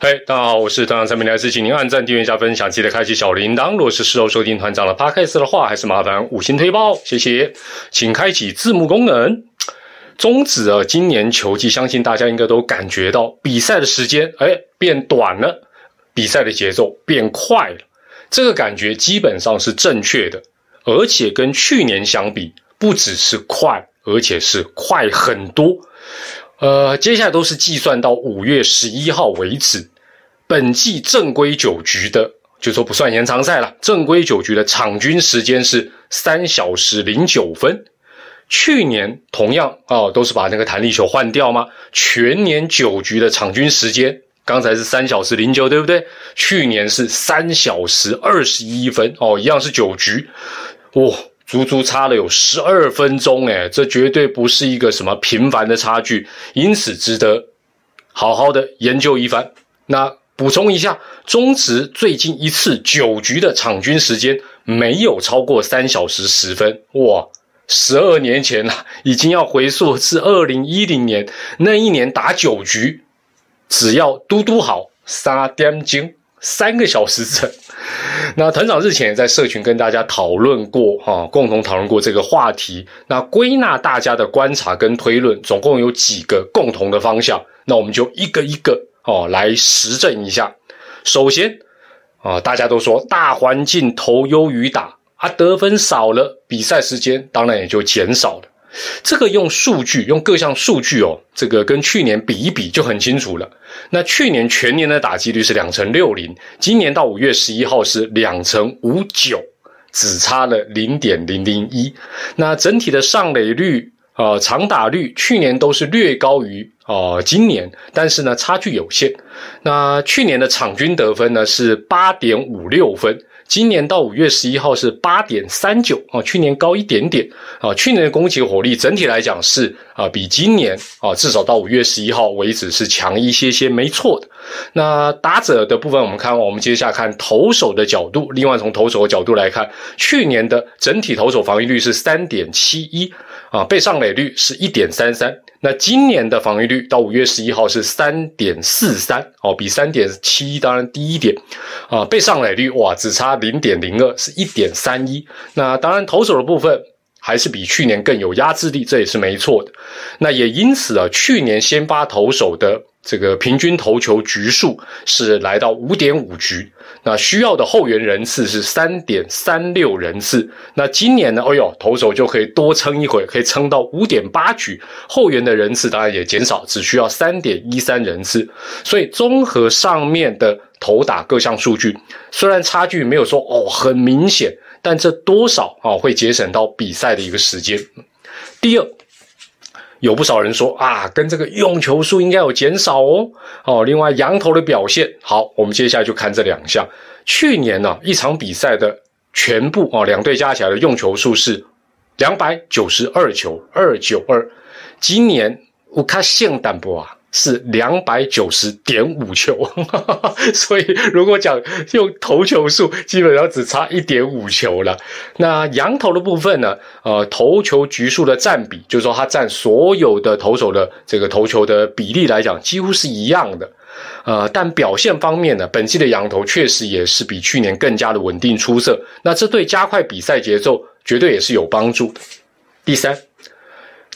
嘿，大家好，我是团长陈明来是请您按赞、订阅、加分享，记得开启小铃铛。如果是事后收听团长的 podcast 的话，还是麻烦五星推报，谢谢。请开启字幕功能。终止啊，今年球季，相信大家应该都感觉到比赛的时间哎变短了，比赛的节奏变快了。这个感觉基本上是正确的，而且跟去年相比，不只是快，而且是快很多。呃，接下来都是计算到五月十一号为止。本季正规九局的，就说不算延长赛了。正规九局的场均时间是三小时零九分。去年同样啊，都是把那个弹力球换掉吗？全年九局的场均时间，刚才是三小时零九，对不对？去年是三小时二十一分哦，一样是九局，哇，足足差了有十二分钟哎，这绝对不是一个什么平凡的差距，因此值得好好的研究一番。那。补充一下，中职最近一次九局的场均时间没有超过三小时十分，哇，十二年前了，已经要回溯至二零一零年那一年打九局，只要嘟嘟好三点钟，三个小时整。那团长日前也在社群跟大家讨论过，哈，共同讨论过这个话题。那归纳大家的观察跟推论，总共有几个共同的方向，那我们就一个一个。哦，来实证一下。首先，啊，大家都说大环境投优于打啊，得分少了，比赛时间当然也就减少了。这个用数据，用各项数据哦，这个跟去年比一比就很清楚了。那去年全年的打击率是两成六零，今年到五月十一号是两成五九，只差了零点零零一。那整体的上垒率。呃，长打率去年都是略高于哦，今年，但是呢，差距有限。那去年的场均得分呢是八点五六分，今年到五月十一号是八点三九啊，去年高一点点啊。去年的攻击火力整体来讲是啊，比今年啊，至少到五月十一号为止是强一些些，没错的。那打者的部分，我们看，我们接下看投手的角度。另外，从投手的角度来看，去年的整体投手防御率是三点七一。啊，被上垒率是一点三三，那今年的防御率到五月十一号是三点四三，哦，比三点七当然低一点，啊，被上垒率哇，只差零点零二，是一点三一。那当然投手的部分还是比去年更有压制力，这也是没错的。那也因此啊，去年先发投手的。这个平均投球局数是来到五点五局，那需要的后援人次是三点三六人次。那今年呢？哎呦，投手就可以多撑一会，可以撑到五点八局，后援的人次当然也减少，只需要三点一三人次。所以综合上面的投打各项数据，虽然差距没有说哦很明显，但这多少啊会节省到比赛的一个时间。第二。有不少人说啊，跟这个用球数应该有减少哦。哦，另外羊头的表现好，我们接下来就看这两项。去年呢，一场比赛的全部哦，两队加起来的用球数是两百九十二球，二九二。今年我看现淡薄啊？是两百九十点五球，所以如果讲用投球数，基本上只差一点五球了。那羊头的部分呢？呃，投球局数的占比，就是说它占所有的投手的这个投球的比例来讲，几乎是一样的。呃，但表现方面呢，本季的羊头确实也是比去年更加的稳定出色。那这对加快比赛节奏绝对也是有帮助的。第三，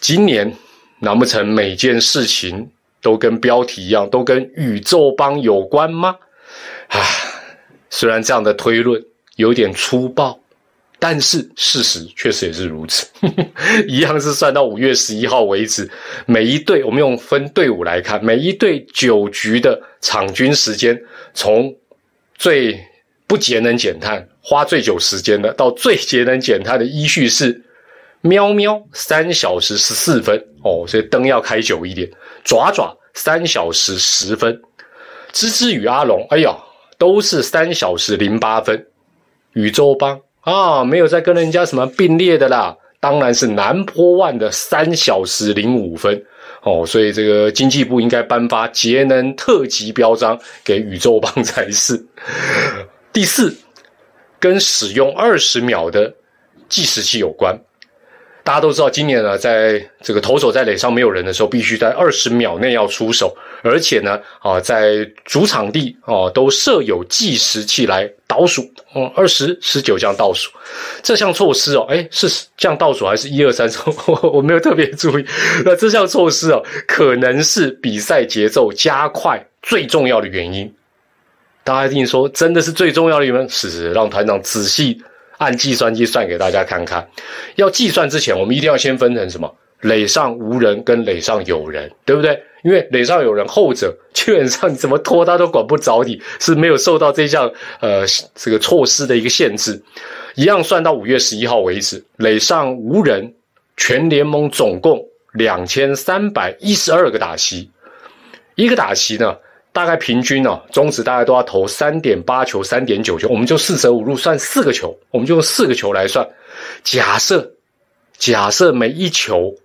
今年难不成每件事情？都跟标题一样，都跟宇宙帮有关吗？啊，虽然这样的推论有点粗暴，但是事实确实也是如此。一样是算到五月十一号为止，每一队我们用分队伍来看，每一队九局的场均时间，从最不节能减碳、花最久时间的，到最节能减碳的依序是喵喵三小时十四分哦，所以灯要开久一点。爪爪三小时十分，芝芝与阿龙，哎呀，都是三小时零八分。宇宙帮啊，没有再跟人家什么并列的啦，当然是南坡万的三小时零五分哦。所以这个经济部应该颁发节能特级标章给宇宙帮才是。第四，跟使用二十秒的计时器有关。大家都知道，今年呢，在这个投手在垒上没有人的时候，必须在二十秒内要出手，而且呢，啊，在主场地哦都设有计时器来倒数，嗯，二十、十九这样倒数。这项措施哦，哎，是这样倒数还是一二三？我 我没有特别注意。那这项措施哦，可能是比赛节奏加快最重要的原因。大家一定说，真的是最重要的原因？是，让团长仔细按计算机算给大家看看。要计算之前，我们一定要先分成什么？垒上无人跟垒上有人，对不对？因为垒上有人，后者基本上你怎么拖他都管不着你，是没有受到这项呃这个措施的一个限制。一样算到五月十一号为止，垒上无人，全联盟总共两千三百一十二个打席，一个打席呢，大概平均呢，中职大概都要投三点八球、三点九球，我们就四舍五入算四个球，我们就用四个球来算。假设假设每一球。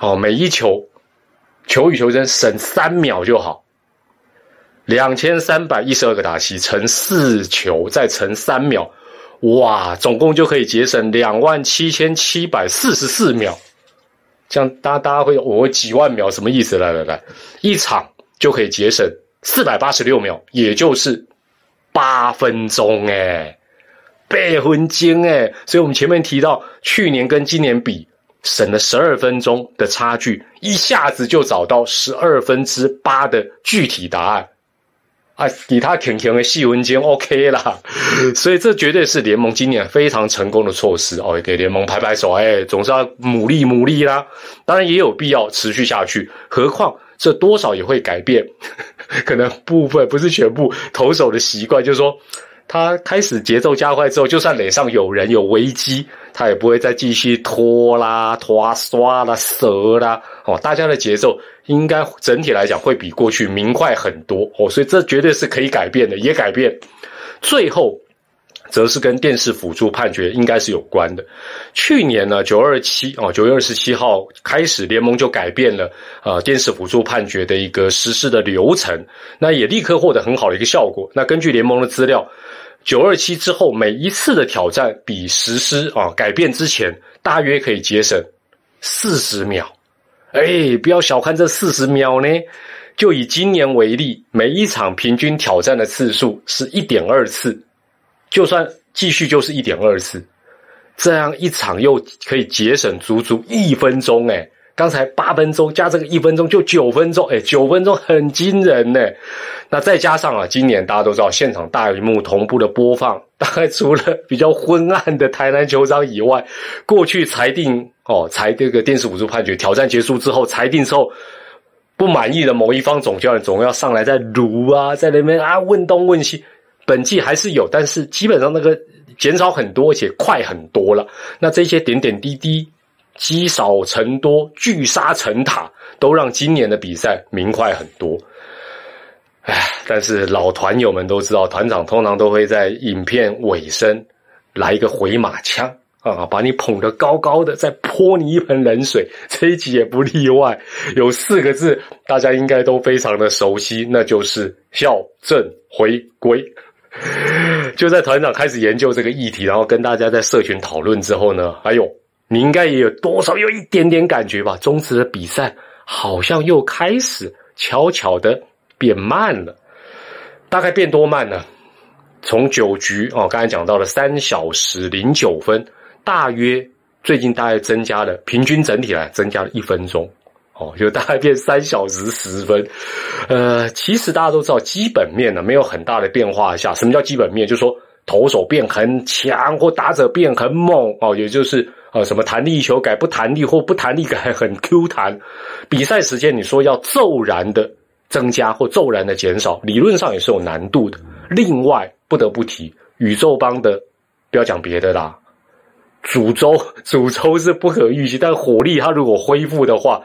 好，每一球球与球之间省三秒就好。两千三百一十二个打席乘四球，再乘三秒，哇，总共就可以节省两万七千七百四十四秒。这样，大大家会我几万秒什么意思？来来来，一场就可以节省四百八十六秒，也就是八分钟哎，八分钟哎。所以我们前面提到，去年跟今年比。省了十二分钟的差距，一下子就找到十二分之八的具体答案，啊，给他挺挺的细文间 OK 啦，所以这绝对是联盟今年非常成功的措施哦，给联盟拍拍手，哎，总是要努力努力啦。当然也有必要持续下去，何况这多少也会改变，可能部分不是全部投手的习惯，就是说。他开始节奏加快之后，就算脸上有人有危机，他也不会再继续拖啦、拖刷啦、折啦。哦，大家的节奏应该整体来讲会比过去明快很多哦，所以这绝对是可以改变的，也改变。最后，则是跟电视辅助判决应该是有关的。去年呢，九二七哦，九月二十七号开始，联盟就改变了呃电视辅助判决的一个实施的流程，那也立刻获得很好的一个效果。那根据联盟的资料。九二七之后，每一次的挑战比实施啊改变之前，大约可以节省四十秒。哎，不要小看这四十秒呢。就以今年为例，每一场平均挑战的次数是一点二次，就算继续就是一点二次，这样一场又可以节省足足一分钟。哎。刚才八分钟加这个一分钟就九分钟，哎，九分钟很惊人呢。那再加上啊，今年大家都知道现场大荧幕同步的播放，大概除了比较昏暗的台南球场以外，过去裁定哦，裁这个电视辅助判决挑战结束之后，裁定之后不满意的某一方总教练总要上来再撸啊，在那边啊问东问西。本季还是有，但是基本上那个减少很多，而且快很多了。那这些点点滴滴。积少成多，聚沙成塔，都让今年的比赛明快很多。唉，但是老团友们都知道，团长通常都会在影片尾声来一个回马枪啊，把你捧得高高的，再泼你一盆冷水。这一集也不例外，有四个字，大家应该都非常的熟悉，那就是校正回归。就在团长开始研究这个议题，然后跟大家在社群讨论之后呢，哎呦。你应该也有多少有一点点感觉吧？中职的比赛好像又开始悄悄的变慢了，大概变多慢呢？从九局哦，刚才讲到了三小时零九分，大约最近大概增加了，平均整体来增加了一分钟哦，就大概变三小时十分。呃，其实大家都知道，基本面呢没有很大的变化下，什么叫基本面？就是说投手变很强或打者变很猛哦，也就是。啊，什么弹力球改不弹力或不弹力改很 Q 弹，比赛时间你说要骤然的增加或骤然的减少，理论上也是有难度的。另外不得不提宇宙邦的，不要讲别的啦，主轴主轴是不可预期，但火力它如果恢复的话，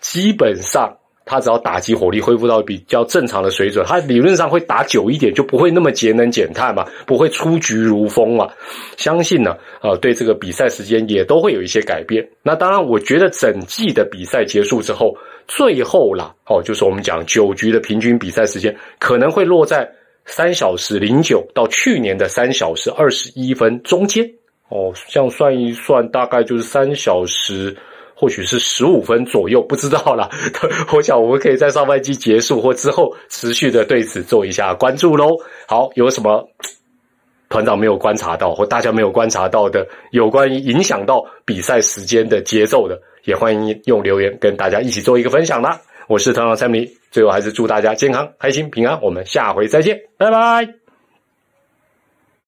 基本上。它只要打击火力恢复到比较正常的水准，它理论上会打久一点，就不会那么节能减碳嘛，不会出局如风嘛。相信呢，呃，对这个比赛时间也都会有一些改变。那当然，我觉得整季的比赛结束之后，最后啦，哦，就是我们讲九局的平均比赛时间可能会落在三小时零九到去年的三小时二十一分中间。哦，这样算一算，大概就是三小时。或许是十五分左右，不知道了。我想我们可以在上半季结束或之后持续的对此做一下关注喽。好，有什么团长没有观察到或大家没有观察到的，有关于影响到比赛时间的节奏的，也欢迎用留言跟大家一起做一个分享啦。我是团长蔡明，最后还是祝大家健康、开心、平安。我们下回再见，拜拜。